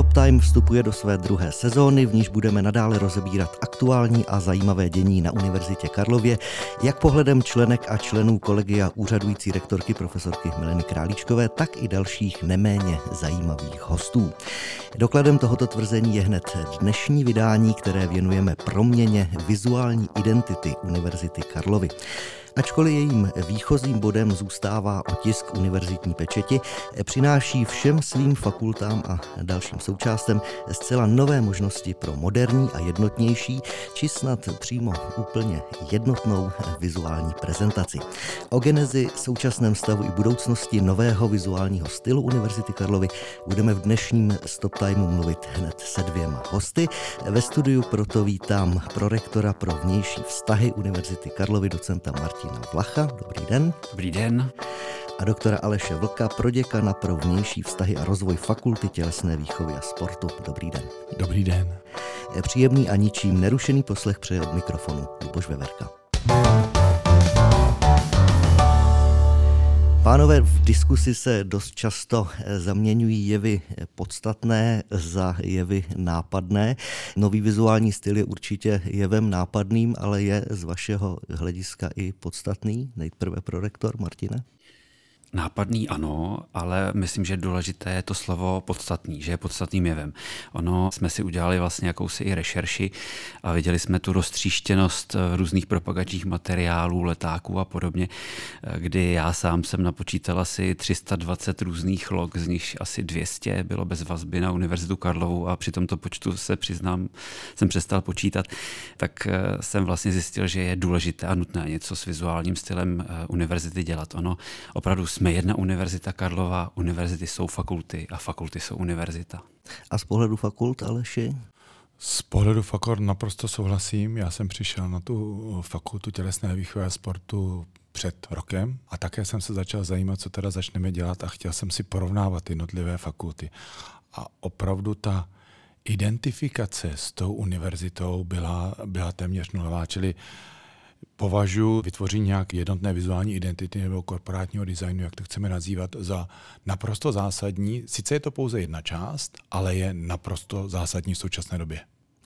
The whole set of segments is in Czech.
Stop Time vstupuje do své druhé sezóny, v níž budeme nadále rozebírat aktuální a zajímavé dění na Univerzitě Karlově, jak pohledem členek a členů kolegia úřadující rektorky profesorky Mileny Králíčkové, tak i dalších neméně zajímavých hostů. Dokladem tohoto tvrzení je hned dnešní vydání, které věnujeme proměně vizuální identity Univerzity Karlovy. Ačkoliv jejím výchozím bodem zůstává otisk univerzitní pečeti, přináší všem svým fakultám a dalším součástem zcela nové možnosti pro moderní a jednotnější, či snad přímo úplně jednotnou vizuální prezentaci. O genezi, současném stavu i budoucnosti nového vizuálního stylu Univerzity Karlovy budeme v dnešním Stop Timeu mluvit hned se dvěma hosty. Ve studiu proto vítám prorektora pro vnější vztahy Univerzity Karlovy, docenta Martina Martina Vlacha. Dobrý den. Dobrý den. A doktora Aleše Vlka, proděkana pro vnější vztahy a rozvoj Fakulty tělesné výchovy a sportu. Dobrý den. Dobrý den. Příjemný a ničím nerušený poslech přeje od mikrofonu Luboš Veverka. Pánové, v diskusi se dost často eh, zaměňují jevy podstatné za jevy nápadné. Nový vizuální styl je určitě jevem nápadným, ale je z vašeho hlediska i podstatný. Nejprve pro rektor Martine. Nápadný ano, ale myslím, že důležité je to slovo podstatný, že je podstatným jevem. Ono jsme si udělali vlastně jakousi i rešerši a viděli jsme tu roztříštěnost eh, různých propagačních materiálů, letáků a podobně, eh, kdy já sám jsem napočítal asi 320 různých log, z nich asi 200 bylo bez vazby na Univerzitu Karlovu a při tomto počtu se přiznám, jsem přestal počítat, tak eh, jsem vlastně zjistil, že je důležité a nutné něco s vizuálním stylem univerzity dělat. Ono opravdu jsme jedna univerzita Karlova, univerzity jsou fakulty a fakulty jsou univerzita. A z pohledu fakult, Aleši? Z pohledu fakult naprosto souhlasím. Já jsem přišel na tu fakultu tělesné výchovy a sportu před rokem a také jsem se začal zajímat, co teda začneme dělat a chtěl jsem si porovnávat jednotlivé fakulty. A opravdu ta identifikace s tou univerzitou byla, byla téměř nulová, čili považuji vytvoření nějaké jednotné vizuální identity nebo korporátního designu, jak to chceme nazývat, za naprosto zásadní. Sice je to pouze jedna část, ale je naprosto zásadní v současné době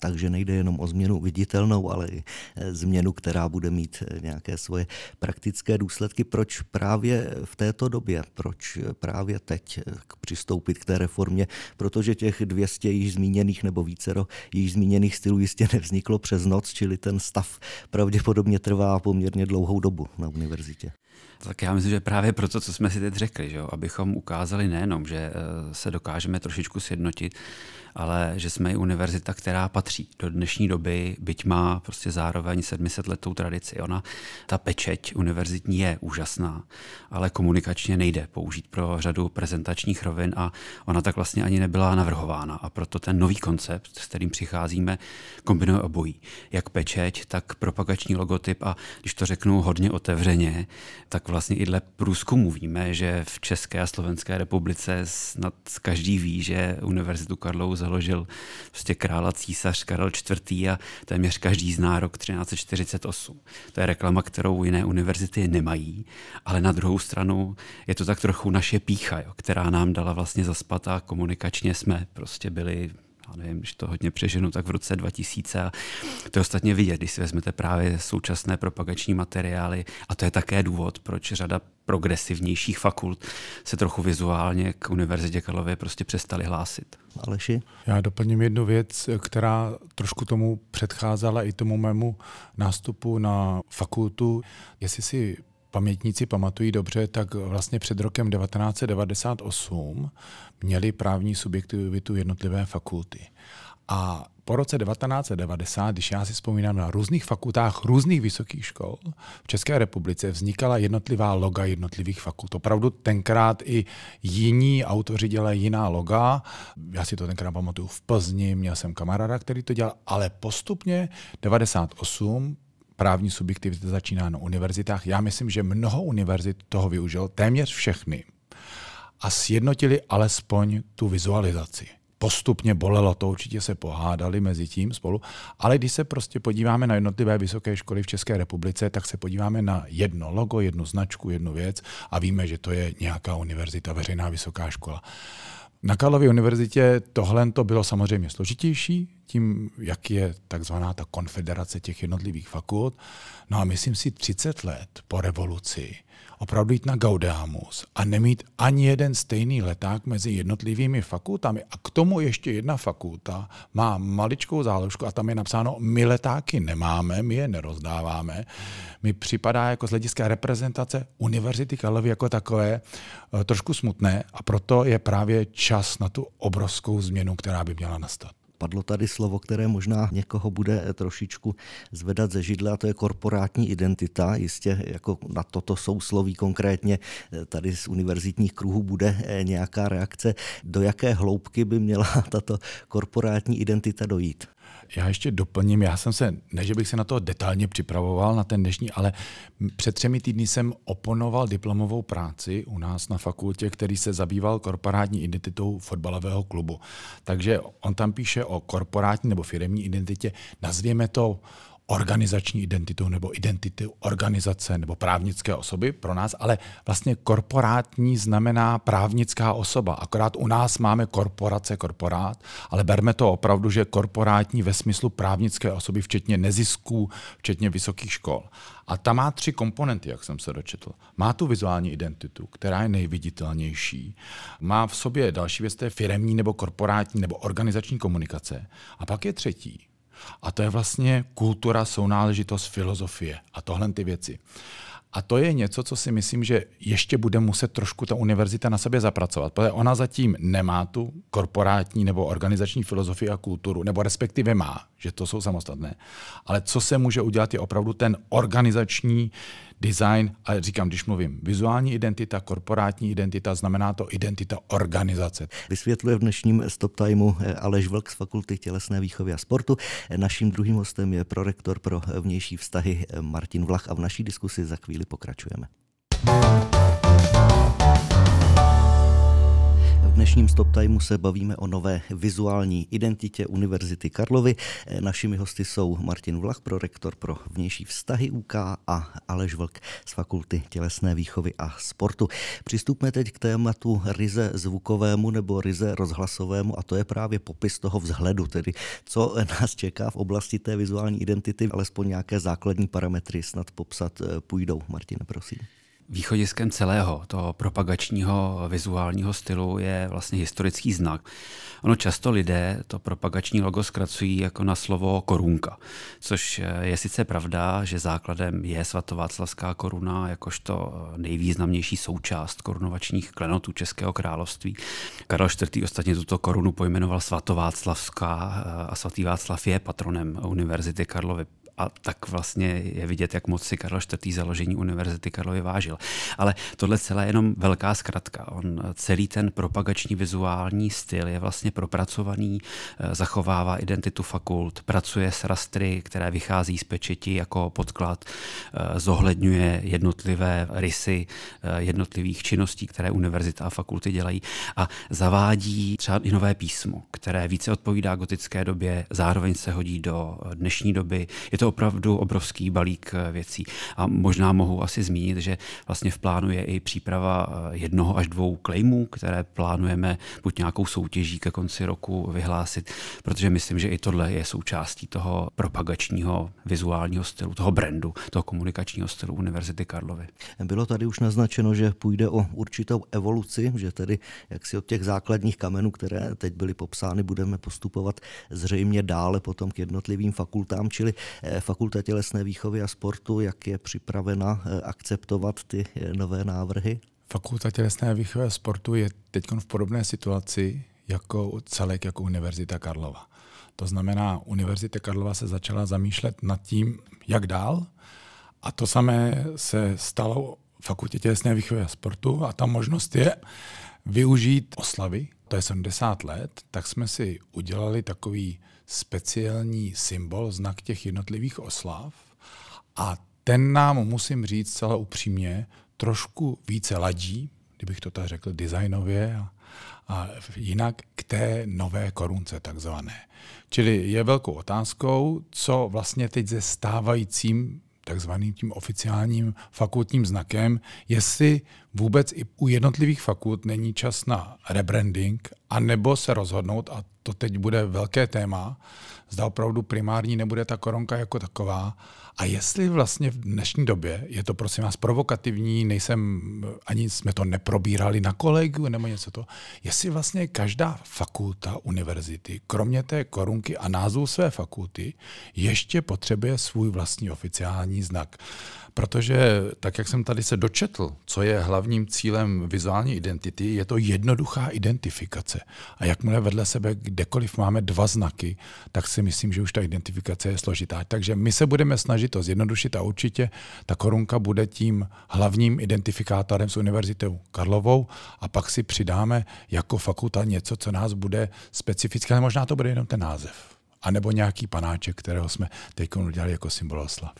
takže nejde jenom o změnu viditelnou, ale i eh, změnu, která bude mít eh, nějaké svoje praktické důsledky. Proč právě v této době, proč právě teď eh, přistoupit k té reformě, protože těch 200 již zmíněných nebo vícero již zmíněných stylů jistě nevzniklo přes noc, čili ten stav pravděpodobně trvá poměrně dlouhou dobu na univerzitě. Tak já myslím, že právě proto, co jsme si teď řekli, že jo? abychom ukázali nejenom, že se dokážeme trošičku sjednotit, ale že jsme i univerzita, která patří do dnešní doby, byť má prostě zároveň 700 letou tradici. Ona, ta pečeť univerzitní je úžasná, ale komunikačně nejde použít pro řadu prezentačních rovin a ona tak vlastně ani nebyla navrhována. A proto ten nový koncept, s kterým přicházíme, kombinuje obojí. Jak pečeť, tak propagační logotyp a když to řeknu hodně otevřeně, tak vlastně i dle průzkumu víme, že v České a Slovenské republice snad každý ví, že Univerzitu Karlovu založil prostě krála císař Karel IV. a téměř každý zná rok 1348. To je reklama, kterou jiné univerzity nemají, ale na druhou stranu je to tak trochu naše pícha, jo, která nám dala vlastně zaspat a komunikačně jsme prostě byli já nevím, když to hodně přeženu, tak v roce 2000 a to je ostatně vidět, když si vezmete právě současné propagační materiály a to je také důvod, proč řada progresivnějších fakult se trochu vizuálně k Univerzitě Karlově prostě přestali hlásit. Aleši? Já doplním jednu věc, která trošku tomu předcházela i tomu mému nástupu na fakultu. Jestli si pamětníci pamatují dobře, tak vlastně před rokem 1998 měli právní subjektivitu jednotlivé fakulty. A po roce 1990, když já si vzpomínám na různých fakultách různých vysokých škol, v České republice vznikala jednotlivá loga jednotlivých fakult. Opravdu tenkrát i jiní autoři dělají jiná loga. Já si to tenkrát pamatuju v Plzni, měl jsem kamaráda, který to dělal, ale postupně 98 právní subjektivita začíná na univerzitách. Já myslím, že mnoho univerzit toho využilo, téměř všechny. A sjednotili alespoň tu vizualizaci. Postupně bolelo to, určitě se pohádali mezi tím spolu, ale když se prostě podíváme na jednotlivé vysoké školy v České republice, tak se podíváme na jedno logo, jednu značku, jednu věc a víme, že to je nějaká univerzita, veřejná vysoká škola. Na Karlově univerzitě tohle to bylo samozřejmě složitější, tím, jak je takzvaná ta konfederace těch jednotlivých fakult. No a myslím si 30 let po revoluci opravdu jít na Gaudeamus a nemít ani jeden stejný leták mezi jednotlivými fakultami. A k tomu ještě jedna fakulta má maličkou záložku a tam je napsáno, my letáky nemáme, my je nerozdáváme. Mi připadá jako z hlediska reprezentace Univerzity Karlovy jako takové eh, trošku smutné a proto je právě čas na tu obrovskou změnu, která by měla nastat. Padlo tady slovo, které možná někoho bude trošičku zvedat ze židle, a to je korporátní identita. Jistě jako na toto sousloví konkrétně tady z univerzitních kruhů bude nějaká reakce. Do jaké hloubky by měla tato korporátní identita dojít? Já ještě doplním, já jsem se, ne že bych se na to detailně připravoval, na ten dnešní, ale před třemi týdny jsem oponoval diplomovou práci u nás na fakultě, který se zabýval korporátní identitou fotbalového klubu. Takže on tam píše o korporátní nebo firmní identitě, nazvěme to organizační identitu nebo identitu organizace nebo právnické osoby pro nás, ale vlastně korporátní znamená právnická osoba. Akorát u nás máme korporace, korporát, ale berme to opravdu, že korporátní ve smyslu právnické osoby, včetně nezisků, včetně vysokých škol. A ta má tři komponenty, jak jsem se dočetl. Má tu vizuální identitu, která je nejviditelnější. Má v sobě další věc, to je firemní nebo korporátní nebo organizační komunikace. A pak je třetí, a to je vlastně kultura, sounáležitost, filozofie a tohle ty věci. A to je něco, co si myslím, že ještě bude muset trošku ta univerzita na sobě zapracovat, protože ona zatím nemá tu korporátní nebo organizační filozofii a kulturu, nebo respektive má, že to jsou samostatné. Ale co se může udělat, je opravdu ten organizační design, a říkám, když mluvím vizuální identita, korporátní identita, znamená to identita organizace. Vysvětluje v dnešním Stop Timeu Aleš Vlk z Fakulty tělesné výchovy a sportu. Naším druhým hostem je prorektor pro vnější vztahy Martin Vlach a v naší diskusi za chvíli pokračujeme. Dnešním Stop Timeu se bavíme o nové vizuální identitě Univerzity Karlovy. Našimi hosty jsou Martin Vlach, prorektor pro vnější vztahy UK a Aleš Vlk z Fakulty tělesné výchovy a sportu. Přistupme teď k tématu ryze zvukovému nebo ryze rozhlasovému a to je právě popis toho vzhledu, tedy co nás čeká v oblasti té vizuální identity, alespoň nějaké základní parametry snad popsat půjdou. Martin, prosím. Východiskem celého toho propagačního vizuálního stylu je vlastně historický znak. Ono často lidé to propagační logo zkracují jako na slovo korunka, což je sice pravda, že základem je svatováclavská koruna jakožto nejvýznamnější součást korunovačních klenotů Českého království. Karel IV. ostatně tuto korunu pojmenoval svatováclavská a svatý Václav je patronem Univerzity Karlovy a tak vlastně je vidět, jak moc si Karel IV. založení Univerzity Karlovy vážil. Ale tohle celé je jenom velká zkratka. On celý ten propagační vizuální styl je vlastně propracovaný, eh, zachovává identitu fakult, pracuje s rastry, které vychází z pečeti jako podklad, eh, zohledňuje jednotlivé rysy eh, jednotlivých činností, které univerzita a fakulty dělají a zavádí třeba i nové písmo, které více odpovídá gotické době, zároveň se hodí do dnešní doby. Je to to opravdu obrovský balík eh, věcí. A možná mohu asi zmínit, že vlastně v plánu je i příprava eh, jednoho až dvou klejmů, které plánujeme buď nějakou soutěží ke konci roku vyhlásit, protože myslím, že i tohle je součástí toho propagačního vizuálního stylu, toho brandu, toho komunikačního stylu Univerzity Karlovy. Bylo tady už naznačeno, že půjde o určitou evoluci, že tedy jak si od těch základních kamenů, které teď byly popsány, budeme postupovat zřejmě dále potom k jednotlivým fakultám, čili eh, Fakulta tělesné výchovy a sportu, jak je připravena eh, akceptovat ty eh, nové návrhy? Fakulta tělesné výchovy a sportu je teď v podobné situaci jako celek jako Univerzita Karlova. To znamená, Univerzita Karlova se začala zamýšlet nad tím, jak dál. A to samé se stalo Fakultě tělesné výchovy a sportu a ta možnost je využít oslavy, to je 70 let, tak jsme si udělali takový speciální symbol, znak těch jednotlivých oslav a ten nám, musím říct celá upřímně, trošku více ladí, kdybych to tak řekl, designově a, a jinak k té nové korunce takzvané. Čili je velkou otázkou, co vlastně teď se stávajícím takzvaným tím oficiálním fakultním znakem, jestli vůbec i u jednotlivých fakult není čas na rebranding A nebo se rozhodnout, a to teď bude velké téma, zda opravdu primární nebude ta koronka jako taková. A jestli vlastně v dnešní době, je to prosím vás provokativní, nejsem, ani jsme to neprobírali na kolegu nebo něco to, jestli vlastně každá fakulta univerzity, kromě té korunky a názvu své fakulty, ještě potřebuje svůj vlastní oficiální znak. Protože tak, jak jsem tady se dočetl, co je hlavním cílem vizuální identity, je to jednoduchá identifikace. A jakmile vedle sebe kdekoliv máme dva znaky, tak si myslím, že už ta identifikace je složitá. Takže my se budeme snažit to zjednodušit a určitě ta korunka bude tím hlavním identifikátorem s Univerzitou Karlovou a pak si přidáme jako fakulta něco, co nás bude specifické, ale možná to bude jenom ten název anebo nějaký panáček, kterého jsme teď udělali jako symbol oslav.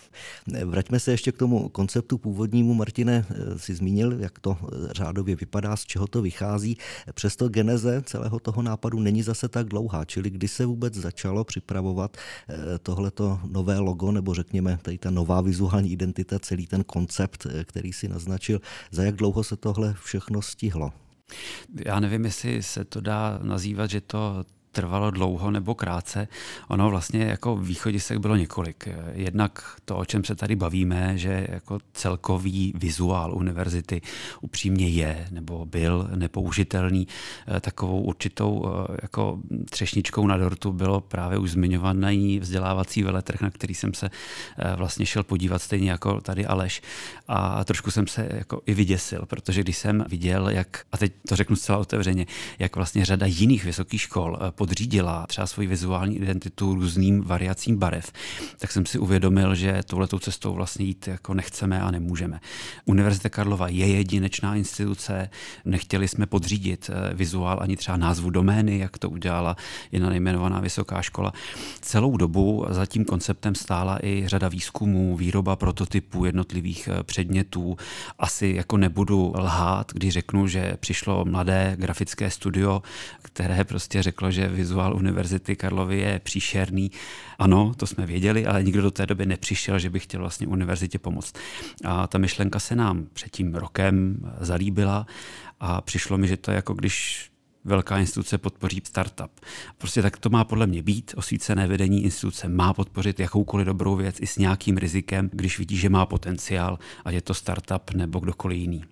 Vraťme se ještě k tomu konceptu původnímu. Martine eh, si zmínil, jak to eh, řádově vypadá, z čeho to vychází. Přesto geneze celého toho nápadu není zase tak dlouhá, čili kdy se vůbec začalo připravovat eh, tohleto nové logo, nebo řekněme tady ta nová vizuální identita, celý ten koncept, který si naznačil, za jak dlouho se tohle všechno stihlo? Já nevím, jestli se to dá nazývat, že to trvalo dlouho nebo krátce. Ono vlastně jako východisek bylo několik. Jednak to, o čem se tady bavíme, že jako celkový vizuál univerzity upřímně je nebo byl nepoužitelný. Eh, takovou určitou eh, jako třešničkou na dortu bylo právě už zmiňovaný vzdělávací veletrh, na který jsem se eh, vlastně šel podívat stejně jako tady Aleš. A trošku jsem se jako i vyděsil, protože když jsem viděl, jak, a teď to řeknu zcela otevřeně, jak vlastně řada jiných vysokých škol podřídila třeba svoji vizuální identitu různým variacím barev, tak jsem si uvědomil, že touhletou cestou vlastně jít jako nechceme a nemůžeme. Univerzita Karlova je jedinečná instituce, nechtěli jsme podřídit eh, vizuál ani třeba názvu domény, jak to udělala jedna nejmenovaná vysoká škola. Celou dobu za tím konceptem stála i řada výzkumů, výroba prototypů jednotlivých eh, předmětů. Asi jako nebudu lhát, když řeknu, že přišlo mladé grafické studio, které prostě řeklo, že vizuál Univerzity Karlovy je příšerný. Ano, to jsme věděli, ale nikdo do té doby nepřišel, že by chtěl vlastně univerzitě pomoct. A ta myšlenka se nám před tím rokem zalíbila a přišlo mi, že to je jako když velká instituce podpoří startup. Prostě tak to má podle mě být. Osvícené vedení instituce má podpořit jakoukoliv dobrou věc i s nějakým rizikem, když vidí, že má potenciál, a je to startup nebo kdokoliv jiný.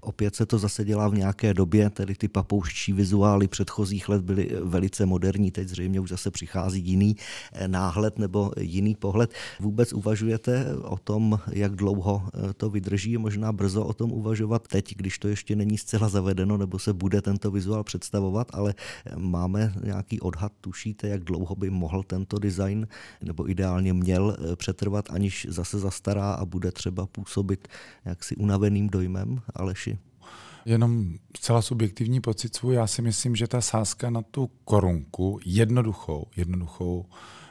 Opět se to zase dělá v nějaké době, tedy ty papouští vizuály předchozích let byly velice moderní, teď zřejmě už zase přichází jiný eh, náhled nebo jiný pohled. Vůbec uvažujete o tom, jak dlouho eh, to vydrží, možná brzo o tom uvažovat teď, když to ještě není zcela zavedeno, nebo se bude tento vizuál představovat, ale eh, máme nějaký odhad, tušíte, jak dlouho by mohl tento design, nebo ideálně měl přetrvat, aniž zase zastará a bude třeba působit jaksi unaveným dojmem, ale Aleši? Jenom zcela subjektivní pocit svůj, já si myslím, že ta sázka na tu korunku, jednoduchou, jednoduchou,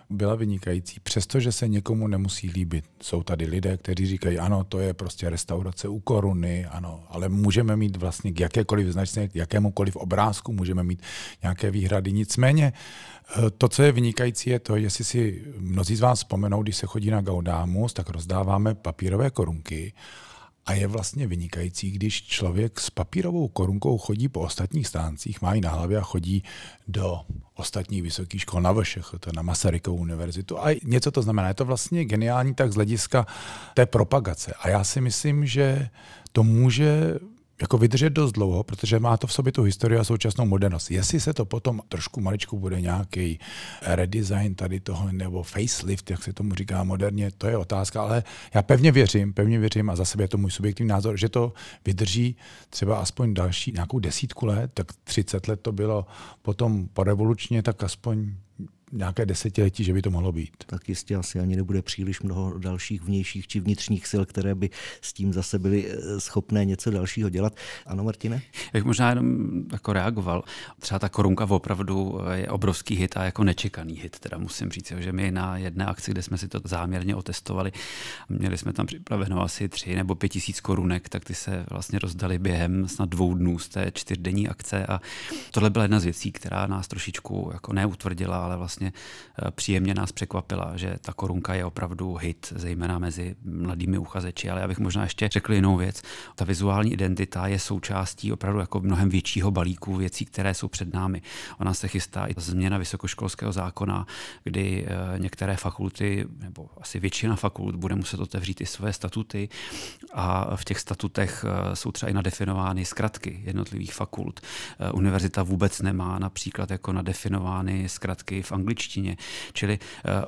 byla vynikající, přestože se někomu nemusí líbit. Jsou tady lidé, kteří říkají, ano, to je prostě restaurace u koruny, ano, ale můžeme mít vlastně k jakékoliv značce, k jakémukoliv obrázku, můžeme mít nějaké výhrady. Nicméně eh, to, co je vynikající, je to, jestli si mnozí z vás vzpomenou, když se chodí na Gaudámus, tak rozdáváme papírové korunky a je vlastně vynikající, když člověk s papírovou korunkou chodí po ostatních stáncích, má ji na hlavě a chodí do ostatních vysokých škol na VŠH, to na Masarykovou univerzitu. A něco to znamená. Je to vlastně geniální tak z hlediska té propagace. A já si myslím, že to může jako vydržet dost dlouho, protože má to v sobě tu historii a současnou modernost. Jestli se to potom trošku maličku bude nějaký redesign tady toho, nebo facelift, jak se tomu říká moderně, to je otázka, ale já pevně věřím, pevně věřím a za sebe je to můj subjektivní názor, že to vydrží třeba aspoň další nějakou desítku let, tak 30 let to bylo potom po revolučně, tak aspoň nějaké desetiletí, že by to mohlo být. Tak jistě asi ani nebude příliš mnoho dalších vnějších či vnitřních sil, které by s tím zase byly eh, schopné něco dalšího dělat. Ano, Martine? Jak možná jenom jako reagoval. Třeba ta korunka opravdu eh, je obrovský hit a jako nečekaný hit, teda musím říct, že my na jedné akci, kde jsme si to záměrně otestovali, měli jsme tam připraveno asi tři nebo pět tisíc korunek, tak ty se vlastně rozdali během snad dvou dnů z té čtyřdenní akce a tohle byla jedna z věcí, která nás trošičku jako neutvrdila, ale vlastně vlastně eh, příjemně nás překvapila, že ta korunka je opravdu hit, zejména mezi mladými uchazeči. Ale já bych možná ještě řekl jinou věc. Ta vizuální identita je součástí opravdu jako mnohem většího balíku věcí, které jsou před námi. Ona se chystá i změna vysokoškolského zákona, kdy eh, některé fakulty, nebo asi většina fakult, bude muset otevřít i své statuty a v těch statutech eh, jsou třeba i nadefinovány zkratky jednotlivých fakult. Univerzita vůbec nemá například jako nadefinovány zkratky v angličtině, čili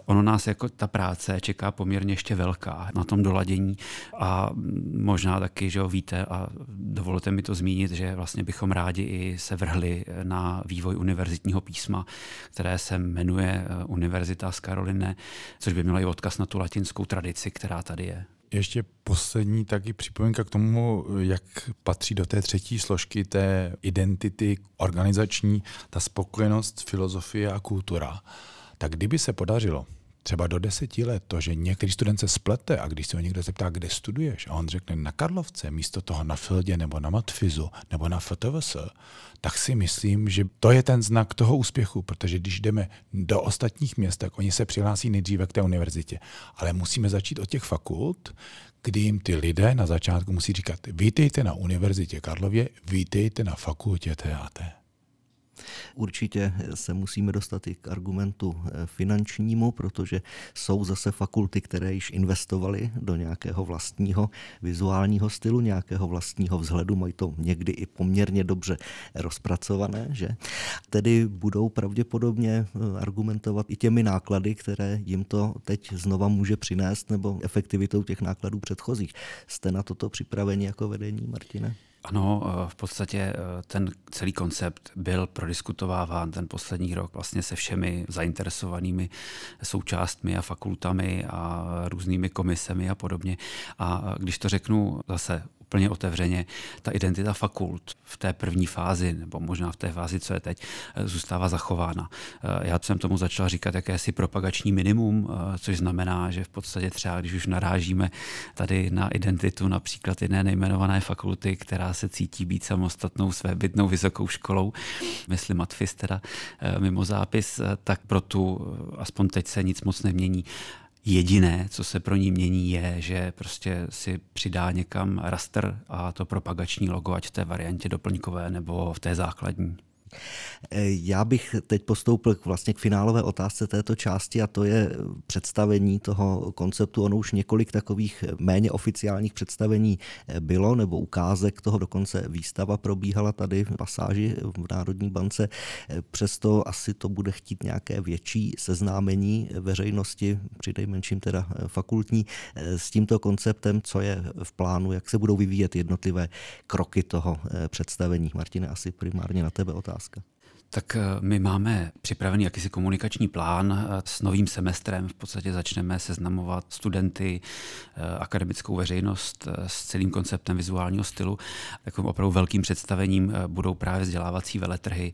ono nás jako ta práce čeká poměrně ještě velká na tom doladění a možná taky, že ho víte a dovolte mi to zmínit, že vlastně bychom rádi i se vrhli na vývoj univerzitního písma, které se jmenuje Univerzita z Karoline, což by mělo i odkaz na tu latinskou tradici, která tady je. Ještě poslední taky připomínka k tomu, jak patří do té třetí složky té identity organizační, ta spokojenost, filozofie a kultura. Tak kdyby se podařilo třeba do deseti let to, že některý student se splete a když se ho někdo zeptá, kde studuješ a on řekne na Karlovce místo toho na Fildě nebo na Matfizu nebo na FTVS, tak si myslím, že to je ten znak toho úspěchu, protože když jdeme do ostatních měst, tak oni se přihlásí nejdříve k té univerzitě. Ale musíme začít od těch fakult, kdy jim ty lidé na začátku musí říkat, vítejte na Univerzitě Karlově, vítejte na fakultě TAT. Určitě se musíme dostat i k argumentu eh, finančnímu, protože jsou zase fakulty, které již investovaly do nějakého vlastního vizuálního stylu, nějakého vlastního vzhledu, mají to někdy i poměrně dobře rozpracované, že? Tedy budou pravděpodobně eh, argumentovat i těmi náklady, které jim to teď znova může přinést, nebo efektivitou těch nákladů předchozích. Jste na toto připraveni jako vedení, Martine? Ano, eh, v podstatě eh, ten celý koncept byl prodiskutováván ten poslední rok vlastně se všemi zainteresovanými součástmi a fakultami a různými komisemi a podobně. A když to řeknu zase úplně otevřeně, ta identita fakult v té první fázi, nebo možná v té fázi, co je teď, eh, zůstává zachována. Eh, já jsem tomu začal říkat jakési propagační minimum, eh, což znamená, že v podstatě třeba, když už narážíme tady na identitu například jedné nejmenované fakulty, která se cítí být samostatnou svébytnou vysokou školou, myslím Matfis teda mimo zápis, tak pro tu aspoň teď se nic moc nemění. Jediné, co se pro ní mění, je, že prostě si přidá někam raster a to propagační logo, ať v té variantě doplňkové nebo v té základní. Já bych teď postoupil k vlastně k finálové otázce této části a to je představení toho konceptu. Ono už několik takových méně oficiálních představení bylo nebo ukázek toho, dokonce výstava probíhala tady v pasáži v Národní bance. Přesto asi to bude chtít nějaké větší seznámení veřejnosti, přidejmenším teda fakultní, s tímto konceptem, co je v plánu, jak se budou vyvíjet jednotlivé kroky toho představení. Martine, asi primárně na tebe otázka otázka. Tak eh, my máme připravený jakýsi komunikační plán eh, s novým semestrem. V podstatě začneme seznamovat studenty, eh, akademickou veřejnost s celým konceptem vizuálního stylu. Takovým opravdu velkým představením budou právě vzdělávací veletrhy,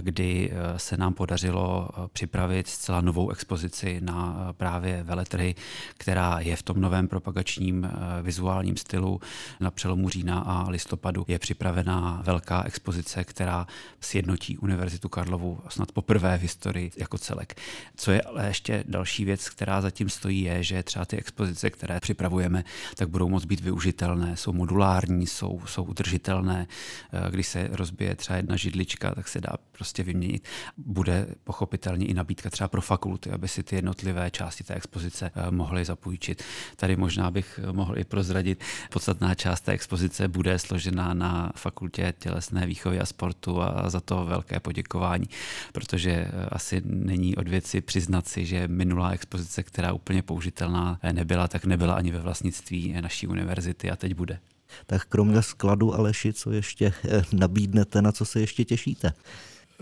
kdy se nám podařilo připravit zcela novou expozici na právě veletrhy, která je v tom novém propagačním vizuálním stylu na přelomu října a listopadu. Je připravená velká expozice, která sjednotí univerzitu Univerzitu Karlovu snad poprvé v historii jako celek. Co je ale ještě další věc, která zatím stojí, je, že třeba ty expozice, které připravujeme, tak budou moct být využitelné, jsou modulární, jsou, jsou udržitelné. Eh, když se rozbije třeba jedna židlička, tak se dá prostě vyměnit. Bude pochopitelně i nabídka třeba pro fakulty, aby si ty jednotlivé části té expozice eh, mohly zapůjčit. Tady možná bych eh, mohl i prozradit, podstatná část té expozice bude složena na fakultě tělesné výchovy a sportu a za to velké poděkování poděkování, protože eh, asi není od věci přiznat si, že minulá expozice, která úplně použitelná nebyla, tak nebyla ani ve vlastnictví naší univerzity a teď bude. Tak kromě skladu Aleši, co ještě eh, nabídnete, na co se ještě těšíte?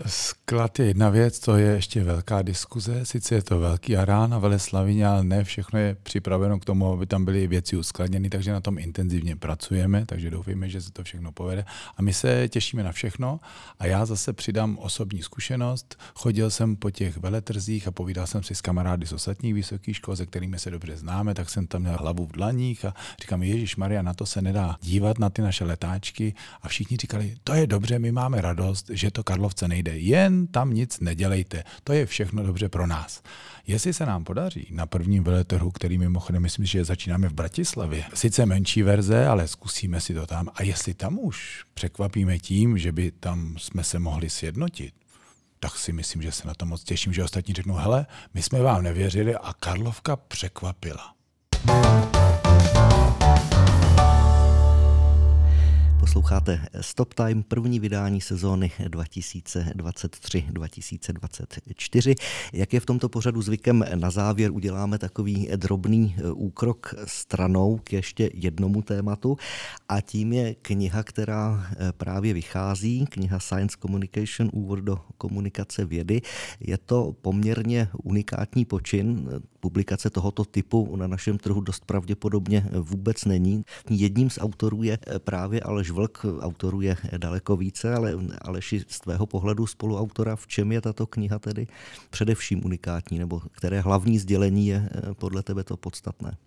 Sklad je jedna věc, to je ještě velká diskuze. Sice je to velký arán a Veleslavině, ale ne všechno je připraveno k tomu, aby tam byly věci uskladněny, takže na tom intenzivně pracujeme, takže doufejme, že se to všechno povede. A my se těšíme na všechno a já zase přidám osobní zkušenost. Chodil jsem po těch veletrzích a povídal jsem si s kamarády z ostatních vysokých škol, se kterými se dobře známe, tak jsem tam měl hlavu v dlaních a říkám, Ježíš Maria, na to se nedá dívat na ty naše letáčky. A všichni říkali, to je dobře, my máme radost, že to Karlovce nejde nejde. Jen tam nic nedělejte. To je všechno dobře pro nás. Jestli se nám podaří na prvním veletrhu, který mimochodem myslím, že začínáme v Bratislavě, sice menší verze, ale zkusíme si to tam. A jestli tam už překvapíme tím, že by tam jsme se mohli sjednotit, tak si myslím, že se na to moc těším, že ostatní řeknou, hele, my jsme vám nevěřili a Karlovka překvapila. Posloucháte Stop Time, první vydání sezóny 2023-2024. Jak je v tomto pořadu zvykem, na závěr uděláme takový drobný eh, úkrok stranou k ještě jednomu tématu a tím je kniha, která eh, právě vychází, kniha Science Communication, úvod do komunikace vědy. Je to poměrně unikátní počin, publikace tohoto typu na našem trhu dost pravděpodobně vůbec není. Jedním z autorů je právě Aleš Vlk, autorů je daleko více, ale Aleši z tvého pohledu spoluautora, v čem je tato kniha tedy především unikátní, nebo které hlavní sdělení je podle tebe to podstatné?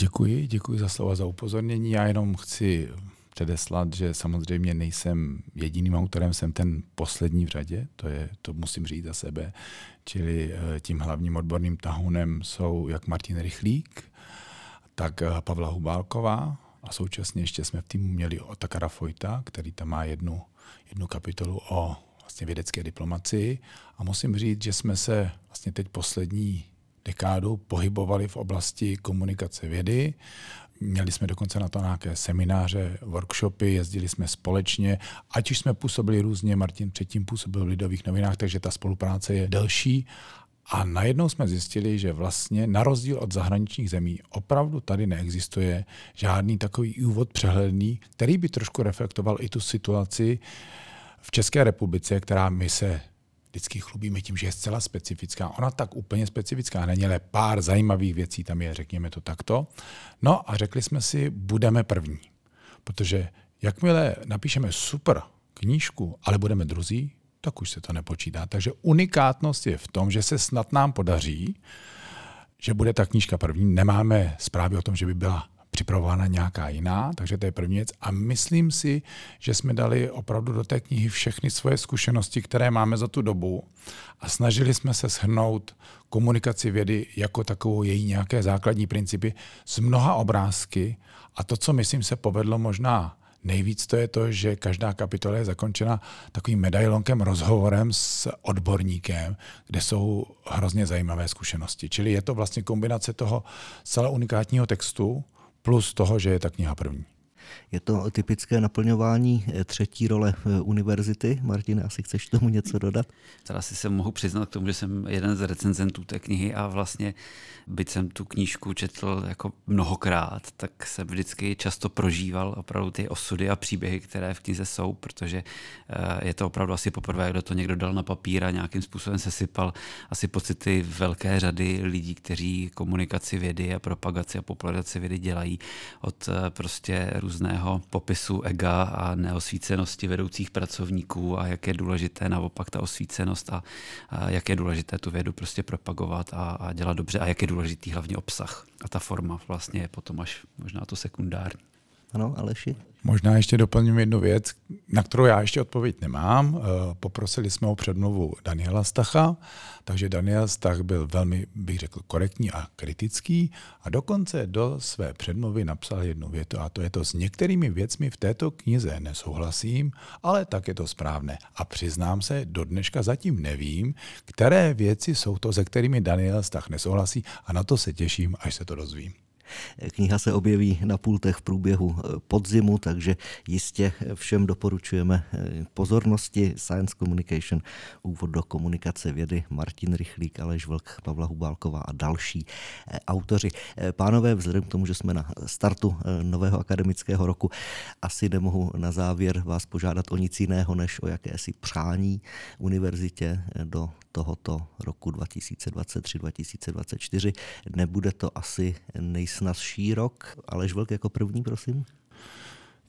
Děkuji, děkuji za slova, za upozornění. Já jenom chci předeslat, že samozřejmě nejsem jediným autorem, jsem ten poslední v řadě, to, je, to musím říct za sebe. Čili eh, tím hlavním odborným tahounem jsou jak Martin Rychlík, tak eh, Pavla Hubálková a současně ještě jsme v týmu měli Otakara Fojta, který tam má jednu, jednu kapitolu o vlastně vědecké diplomaci a musím říct, že jsme se vlastně teď poslední dekádu pohybovali v oblasti komunikace vědy. Měli jsme dokonce na to nějaké semináře, workshopy, jezdili jsme společně, ať už jsme působili různě, Martin předtím působil v Lidových novinách, takže ta spolupráce je delší. A najednou jsme zjistili, že vlastně na rozdíl od zahraničních zemí opravdu tady neexistuje žádný takový úvod přehledný, který by trošku reflektoval i tu situaci v České republice, která my se vždycky chlubíme tím, že je zcela specifická. Ona tak úplně specifická není, ale pár zajímavých věcí tam je, řekněme to takto. No a řekli jsme si, budeme první. Protože jakmile napíšeme super knížku, ale budeme druzí, tak už se to nepočítá. Takže unikátnost je v tom, že se snad nám podaří, že bude ta knížka první. Nemáme zprávy o tom, že by byla připravována nějaká jiná, takže to je první věc. A myslím si, že jsme dali opravdu do té knihy všechny svoje zkušenosti, které máme za tu dobu a snažili jsme se shrnout komunikaci vědy jako takovou její nějaké základní principy z mnoha obrázky a to, co myslím se povedlo možná Nejvíc to je to, že každá kapitola je zakončena takovým medailonkem, rozhovorem s odborníkem, kde jsou hrozně zajímavé zkušenosti. Čili je to vlastně kombinace toho celé unikátního textu, plus toho, že je ta kniha první. Je to typické naplňování eh, třetí role eh, univerzity. Martin, asi chceš tomu něco dodat? Teda si se mohu přiznat k tomu, že jsem jeden z recenzentů té knihy a vlastně, byť jsem tu knížku četl jako mnohokrát, tak jsem vždycky často prožíval opravdu ty osudy a příběhy, které v knize jsou, protože eh, je to opravdu asi poprvé, kdo to někdo dal na papír a nějakým způsobem se sypal asi pocity velké řady lidí, kteří komunikaci vědy a propagaci a popularizaci vědy dělají od prostě různého popisu ega a neosvícenosti vedoucích pracovníků a jak je důležité naopak ta osvícenost a, a jak je důležité tu vědu prostě propagovat a, a dělat dobře a jak je důležitý hlavně obsah. A ta forma vlastně je potom až možná to sekundární. Ano, Aleši? Možná ještě doplním jednu věc, na kterou já ještě odpověď nemám. Eh, poprosili jsme o předmluvu Daniela Stacha, takže Daniel Stach byl velmi, bych řekl, korektní a kritický a dokonce do své předmluvy napsal jednu větu a to je to s některými věcmi v této knize nesouhlasím, ale tak je to správné. A přiznám se, do dneška zatím nevím, které věci jsou to, se kterými Daniel Stach nesouhlasí a na to se těším, až se to dozvím. Kniha se objeví na pultech v průběhu eh, podzimu, takže jistě všem doporučujeme eh, pozornosti Science Communication, úvod do komunikace vědy, Martin Rychlík, Aleš Vlk, Pavla Hubálková a další eh, autoři. Pánové, vzhledem k tomu, že jsme na startu nového akademického roku, asi nemohu na závěr vás požádat o nic jiného, než o jakési přání univerzitě do tohoto roku 2023-2024. Nebude to asi nejsnazší rok. Aleš Vlk jako první, prosím.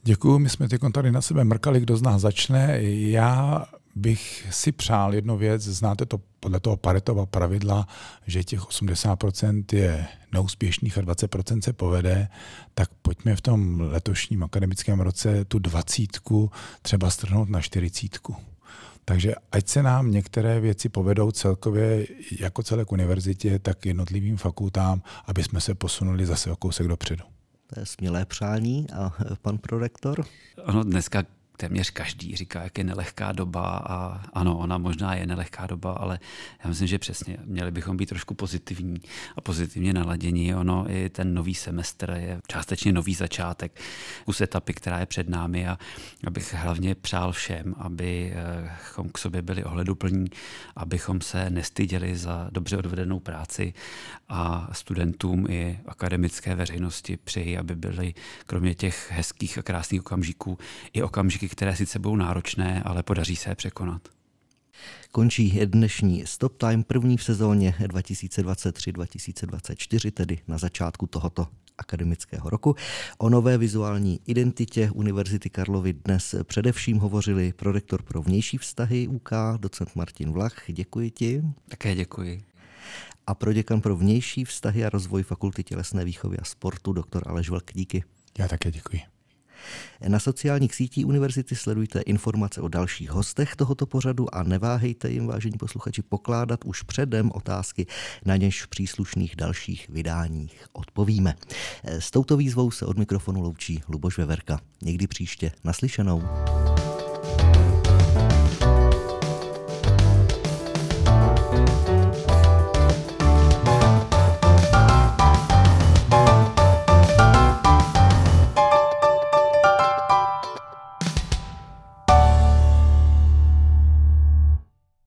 Děkuji, my jsme teď tady na sebe mrkali, kdo z nás začne. Já bych si přál jednu věc, znáte to podle toho Paretova pravidla, že těch 80% je neúspěšných a 20% se povede, tak pojďme v tom letošním akademickém roce tu dvacítku třeba strhnout na čtyřicítku Takže ať se nám některé věci povedou celkově jako celek univerzitě, tak jednotlivým fakultám, aby jsme se posunuli zase o kousek dopředu. To je smělé přání. A pan prorektor? Ono dneska téměř každý říká, jak je nelehká doba a ano, ona možná je nelehká doba, ale já myslím, že přesně měli bychom být trošku pozitivní a pozitivně naladění. Ono i ten nový semestr je částečně nový začátek kus etapy, která je před námi a abych hlavně přál všem, abychom k sobě byli ohleduplní, abychom se nestyděli za dobře odvedenou práci a studentům i akademické veřejnosti přeji, aby byli kromě těch hezkých a krásných okamžiků i okamžiky, které sice budou náročné, ale podaří se je překonat. Končí dnešní Stop Time první v sezóně 2023-2024, tedy na začátku tohoto akademického roku. O nové vizuální identitě Univerzity Karlovy dnes především hovořili prorektor pro vnější vztahy UK, docent Martin Vlach. Děkuji ti. Také děkuji. A pro děkan pro vnější vztahy a rozvoj Fakulty tělesné výchovy a sportu, doktor Aleš Velk. Díky. Já také děkuji. Na sociálních sítích univerzity sledujte informace o dalších hostech tohoto pořadu a neváhejte jim, vážení posluchači, pokládat už předem otázky, na něž v příslušných dalších vydáních odpovíme. S touto výzvou se od mikrofonu loučí Luboš Veverka. Někdy příště naslyšenou.